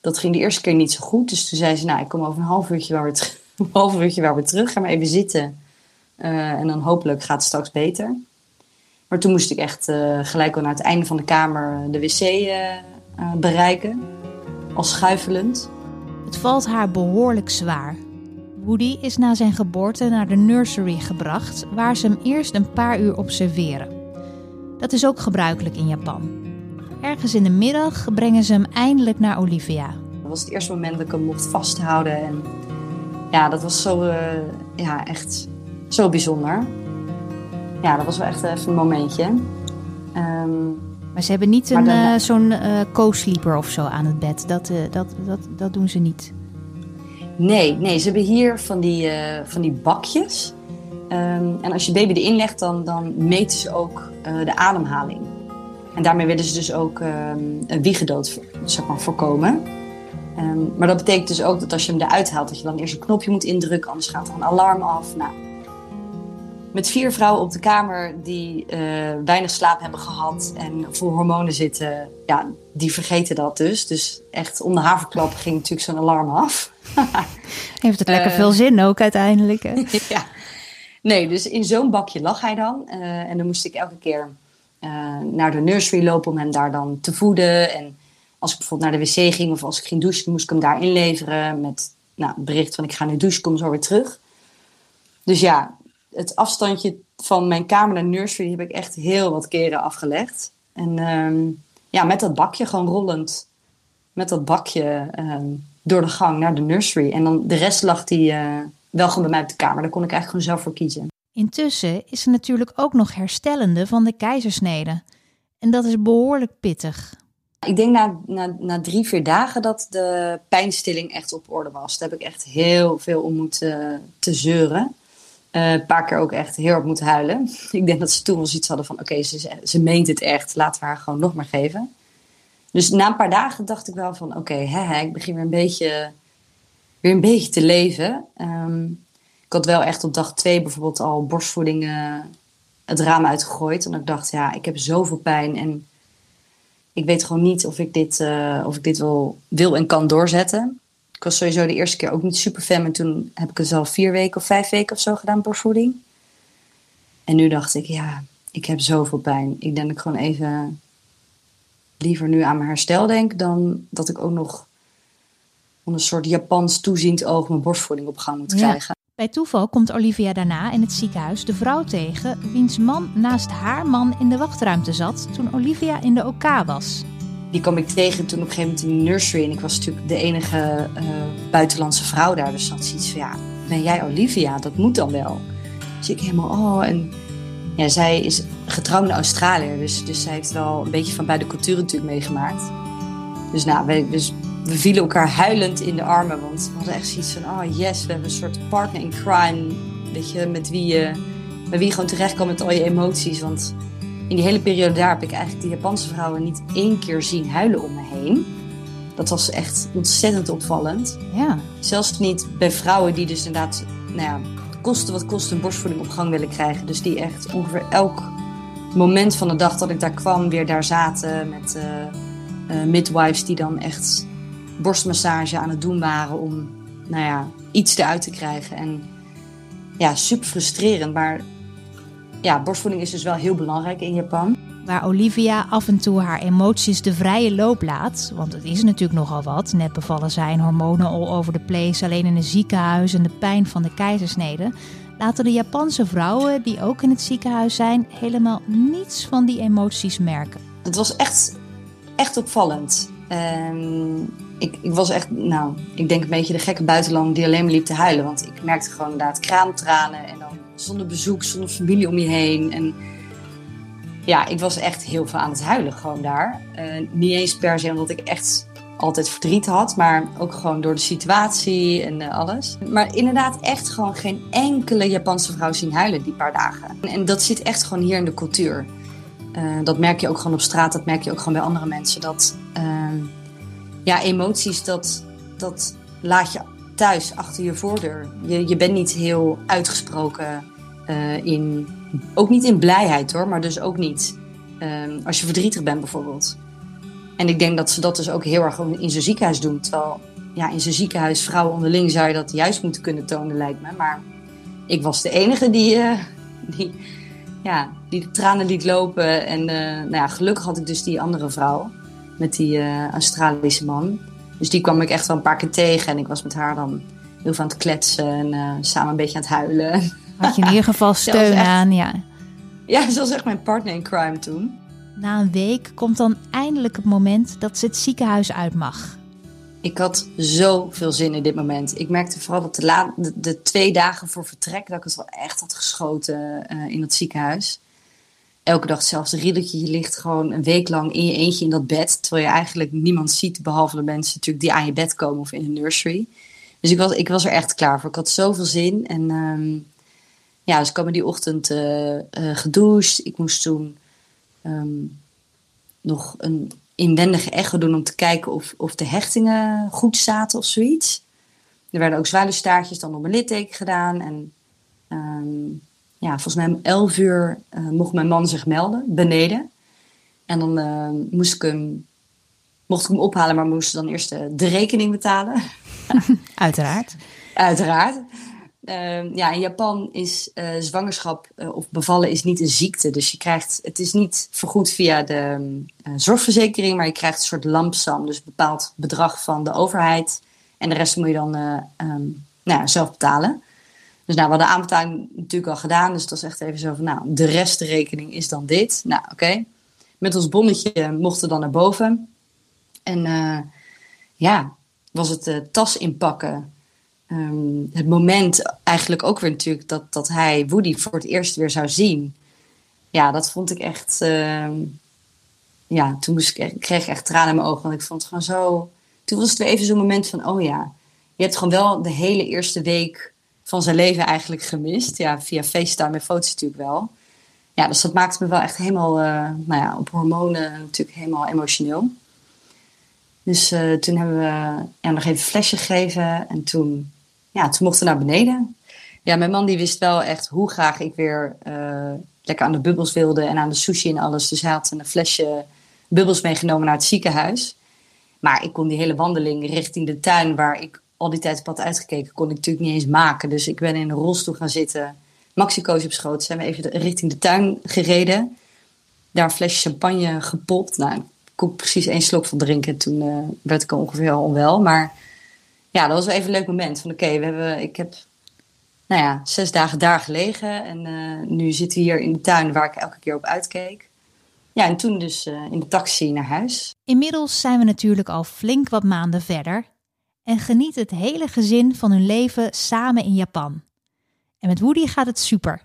Speaker 2: Dat ging de eerste keer niet zo goed. Dus toen zei ze, nou, ik kom over een half uurtje wel weer, terug. een half uurtje wel weer terug. Ga maar even zitten. Uh, en dan hopelijk gaat het straks beter. Maar toen moest ik echt uh, gelijk al naar het einde van de kamer de wc bereiken. Al schuifelend.
Speaker 1: Het valt haar behoorlijk zwaar. Woody is na zijn geboorte naar de nursery gebracht, waar ze hem eerst een paar uur observeren. Dat is ook gebruikelijk in Japan. Ergens in de middag brengen ze hem eindelijk naar Olivia.
Speaker 2: Dat was het eerste moment dat ik hem mocht vasthouden. En ja, dat was zo, uh, ja, echt zo bijzonder. Ja, dat was wel echt even een momentje. Um,
Speaker 1: maar ze hebben niet een, uh, zo'n uh, co-sleeper of zo aan het bed. Dat, dat, dat, dat doen ze niet.
Speaker 2: Nee, nee, ze hebben hier van die, van die bakjes. Um, en als je baby erin legt, dan, dan meten ze ook de ademhaling. En daarmee willen ze dus ook um, een wiegedood zeg maar, voorkomen. Um, maar dat betekent dus ook dat als je hem eruit haalt, dat je dan eerst een knopje moet indrukken, anders gaat er een alarm af. Nou, met vier vrouwen op de kamer die uh, weinig slaap hebben gehad en vol hormonen zitten, ja, die vergeten dat dus. Dus echt om de haverklap ging natuurlijk zo'n alarm af.
Speaker 1: Heeft het lekker uh, veel zin ook uiteindelijk. Hè?
Speaker 2: ja. Nee, dus in zo'n bakje lag hij dan. Uh, en dan moest ik elke keer naar de nursery lopen om hem daar dan te voeden. En als ik bijvoorbeeld naar de wc ging of als ik ging douchen, moest ik hem daar inleveren met nou, het bericht van ik ga nu douchen, kom zo weer terug. Dus ja, het afstandje van mijn kamer naar nursery heb ik echt heel wat keren afgelegd. En um, ja, met dat bakje gewoon rollend. Met dat bakje um, door de gang naar de nursery. En dan de rest lag die uh, wel gewoon bij mij op de kamer. Daar kon ik eigenlijk gewoon zelf voor kiezen.
Speaker 1: Intussen is er natuurlijk ook nog herstellende van de keizersnede. En dat is behoorlijk pittig.
Speaker 2: Ik denk na, na, na drie, vier dagen dat de pijnstilling echt op orde was. Daar heb ik echt heel veel om moeten te zeuren. Uh, een paar keer ook echt heel hard moeten huilen. Ik denk dat ze toen wel zoiets hadden van... oké, ze, ze meent het echt, laten we haar gewoon nog maar geven. Dus na een paar dagen dacht ik wel van... oké, okay, ik begin weer een beetje, weer een beetje te leven. Um, ik had wel echt op dag twee bijvoorbeeld al borstvoeding uh, het raam uitgegooid. En ik dacht, ja, ik heb zoveel pijn en ik weet gewoon niet of ik dit, uh, of ik dit wel wil en kan doorzetten. Ik was sowieso de eerste keer ook niet super fan. Maar toen heb ik het al vier weken of vijf weken of zo gedaan, borstvoeding. En nu dacht ik, ja, ik heb zoveel pijn. Ik denk dat ik gewoon even liever nu aan mijn herstel denk... dan dat ik ook nog onder een soort Japans toeziend oog mijn borstvoeding op gang moet krijgen. Ja.
Speaker 1: Bij toeval komt Olivia daarna in het ziekenhuis de vrouw tegen... wiens man naast haar man in de wachtruimte zat toen Olivia in de OK was
Speaker 2: die kwam ik tegen toen op een gegeven moment in de nursery. En ik was natuurlijk de enige uh, buitenlandse vrouw daar. Dus had zoiets van, ja, ben jij Olivia? Dat moet dan wel. Dus ik helemaal, oh. En ja, zij is getrouwde Australiër. Dus, dus zij heeft wel een beetje van beide culturen natuurlijk meegemaakt. Dus nou, we, dus we vielen elkaar huilend in de armen. Want we hadden echt zoiets van, oh yes, we hebben een soort partner in crime. Weet je, met wie je, met wie je gewoon terecht kan met al je emoties. Want in die hele periode daar heb ik eigenlijk de Japanse vrouwen niet één keer zien huilen om me heen. Dat was echt ontzettend opvallend.
Speaker 1: Ja.
Speaker 2: Zelfs niet bij vrouwen die dus inderdaad, nou ja, kosten wat kost een borstvoeding op gang willen krijgen. Dus die echt ongeveer elk moment van de dag dat ik daar kwam, weer daar zaten met uh, midwives die dan echt borstmassage aan het doen waren om, nou ja, iets eruit te krijgen. En ja, super frustrerend. Maar ja, borstvoeding is dus wel heel belangrijk in Japan.
Speaker 1: Waar Olivia af en toe haar emoties de vrije loop laat, want het is natuurlijk nogal wat. Net bevallen zijn, hormonen all over the place, alleen in een ziekenhuis en de pijn van de keizersnede. Laten de Japanse vrouwen die ook in het ziekenhuis zijn helemaal niets van die emoties merken.
Speaker 2: Het was echt, echt opvallend. Ehm, ik, ik was echt, nou, ik denk een beetje de gekke buitenland die alleen maar liep te huilen. Want ik merkte gewoon inderdaad kraamtranen en zonder bezoek, zonder familie om je heen. En ja, ik was echt heel veel aan het huilen gewoon daar. Uh, niet eens per se omdat ik echt altijd verdriet had, maar ook gewoon door de situatie en uh, alles. Maar inderdaad echt gewoon geen enkele Japanse vrouw zien huilen die paar dagen. En, dat zit echt gewoon hier in de cultuur. Uh, dat merk je ook gewoon op straat, dat merk je ook gewoon bij andere mensen. Dat ja, emoties, dat, dat laat je thuis achter je voordeur. Je, je bent niet heel uitgesproken uh, in, ook niet in blijheid hoor, maar dus ook niet um, als je verdrietig bent bijvoorbeeld. En ik denk dat ze dat dus ook heel erg in zijn ziekenhuis doen. Terwijl ja, in zijn ziekenhuis, vrouwen onderling, zou je dat juist moeten kunnen tonen, lijkt me. Maar ik was de enige die, uh, die, ja, die de tranen liet lopen. En uh, nou ja, gelukkig had ik dus die andere vrouw met die Australische man. Dus die kwam ik echt wel een paar keer tegen. En ik was met haar dan heel veel aan het kletsen en uh, samen een beetje aan het huilen.
Speaker 1: Had je in ieder geval steun aan, ja.
Speaker 2: Ja, ze was echt mijn partner in crime toen.
Speaker 1: Na een week komt dan eindelijk het moment dat ze het ziekenhuis uit mag.
Speaker 2: Ik had zoveel zin in dit moment. Ik merkte vooral dat de, la de, de twee dagen voor vertrek... dat ik het wel echt had geschoten uh, in het ziekenhuis elke dag hetzelfde riddertje. Je ligt gewoon een week lang in je eentje in dat bed. Terwijl je eigenlijk niemand ziet, behalve de mensen natuurlijk die aan je bed komen of in de nursery. Dus ik was, ik was er echt klaar voor. Ik had zoveel zin. En um, ja, dus ik kwam die ochtend uh, uh, gedoucht. Ik moest toen um, nog een inwendige echo doen om te kijken of, of de hechtingen goed zaten of zoiets. Er werden ook zwaluwstaartjes dan op mijn litteken gedaan. En um, ja, volgens mij om 11 uur uh, mocht mijn man zich melden, beneden. En dan uh, moest ik hem, mocht ik hem ophalen, maar moest dan eerst de, de rekening betalen.
Speaker 1: Uiteraard.
Speaker 2: Uiteraard. Uh, ja, in Japan is uh, zwangerschap of bevallen is niet een ziekte. Dus je krijgt, het is niet vergoed via de zorgverzekering, maar je krijgt een soort lampsam. Dus een bepaald bedrag van de overheid. En de rest moet je dan um, nou, zelf betalen. Dus nou, we hadden de aanbetaling natuurlijk al gedaan. Dus dat is echt even zo van, nou, de restrekening is dan dit. Nou, oké. Met ons bonnetje mochten we dan naar boven. En uh, ja, was het uh, tas inpakken. Um, het moment eigenlijk ook weer natuurlijk dat, dat hij Woody voor het eerst weer zou zien. Ja, dat vond ik echt... Uh, ja, toen moest ik, kreeg ik echt tranen in mijn ogen. Want ik vond het gewoon zo... Toen was het weer even zo'n moment van, oh ja... Je hebt gewoon wel de hele eerste week van zijn leven eigenlijk gemist. Ja, via FaceTime en foto's natuurlijk wel. Ja, dus dat maakte me wel echt helemaal, uh, nou ja, op hormonen natuurlijk helemaal emotioneel. Dus uh, toen hebben we ja, nog even een flesje gegeven en toen, ja, toen mochten we naar beneden. Ja, mijn man die wist wel echt hoe graag ik weer uh, lekker aan de bubbels wilde en aan de sushi en alles. Dus hij had een flesje bubbels meegenomen naar het ziekenhuis. Maar ik kon die hele wandeling richting de tuin waar ik al die tijd op had uitgekeken, kon ik natuurlijk niet eens maken. Dus ik ben in een rolstoel gaan zitten. Maxico's op schoot. Zijn we even richting de tuin gereden. Daar een flesje champagne gepopt. Nou, ik kon precies één slok van drinken. Toen uh, werd ik ongeveer al onwel. Maar ja, dat was wel even een leuk moment. Van oké, we hebben, ik heb nou ja, zes dagen daar gelegen. En uh, nu zitten we hier in de tuin waar ik elke keer op uitkeek. Ja, en toen dus uh, in de taxi naar huis.
Speaker 1: Inmiddels zijn we natuurlijk al flink wat maanden verder en geniet het hele gezin van hun leven samen in Japan. En met Woody gaat het super.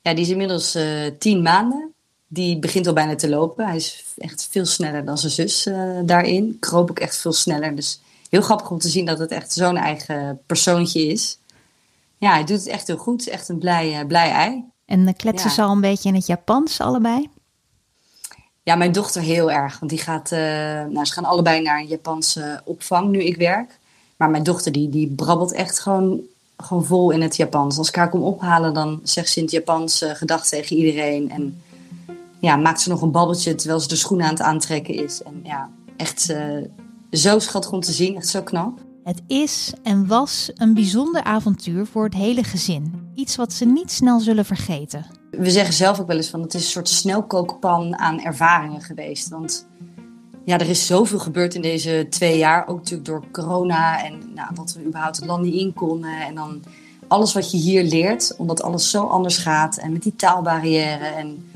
Speaker 2: Ja, die is inmiddels uh, tien maanden. Die begint al bijna te lopen. Hij is echt veel sneller dan zijn zus uh, daarin. Kroop ook echt veel sneller. Dus heel grappig om te zien dat het echt zo'n eigen persoontje is. Ja, hij doet het echt heel goed. Echt een blij, uh, blij ei.
Speaker 1: En kletsen ja. ze al een beetje in het Japans allebei?
Speaker 2: Ja, mijn dochter heel erg. Want die gaat, nou, ze gaan allebei naar een Japanse opvang nu ik werk. Maar mijn dochter die, die brabbelt echt gewoon, gewoon vol in het Japans. Als ik haar kom ophalen, dan zegt ze in het Japans uh, gedag tegen iedereen. En ja, maakt ze nog een babbeltje terwijl ze de schoenen aan het aantrekken is. En ja, echt uh, zo schattig om te zien. Echt zo knap.
Speaker 1: Het is en was een bijzonder avontuur voor het hele gezin. Iets wat ze niet snel zullen vergeten.
Speaker 2: We zeggen zelf ook wel eens van het is een soort snelkookpan aan ervaringen geweest. Want ja, er is zoveel gebeurd in deze twee jaar. Ook natuurlijk door corona en nou, dat we überhaupt het land niet in konden. En dan alles wat je hier leert, omdat alles zo anders gaat. En met die taalbarrière. En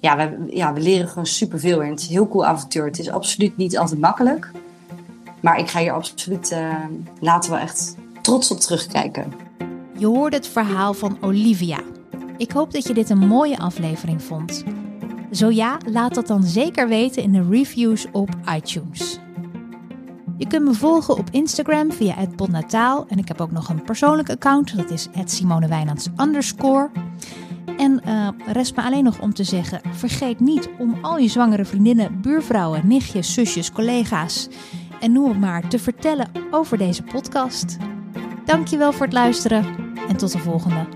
Speaker 2: ja, we, ja, we leren gewoon superveel. En het is een heel cool avontuur. Het is absoluut niet altijd makkelijk. Maar ik ga hier absoluut uh, later wel echt trots op terugkijken.
Speaker 1: Je hoorde het verhaal van Olivia. Ik hoop dat je dit een mooie aflevering vond. Zo ja, laat dat dan zeker weten in de reviews op iTunes. Je kunt me volgen op Instagram via @potnataal en ik heb ook nog een persoonlijk account, dat is @simonewijnands En uh, rest me alleen nog om te zeggen: vergeet niet om al je zwangere vriendinnen, buurvrouwen, nichtjes, zusjes, collega's en noem het maar te vertellen over deze podcast. Dankjewel voor het luisteren en tot de volgende.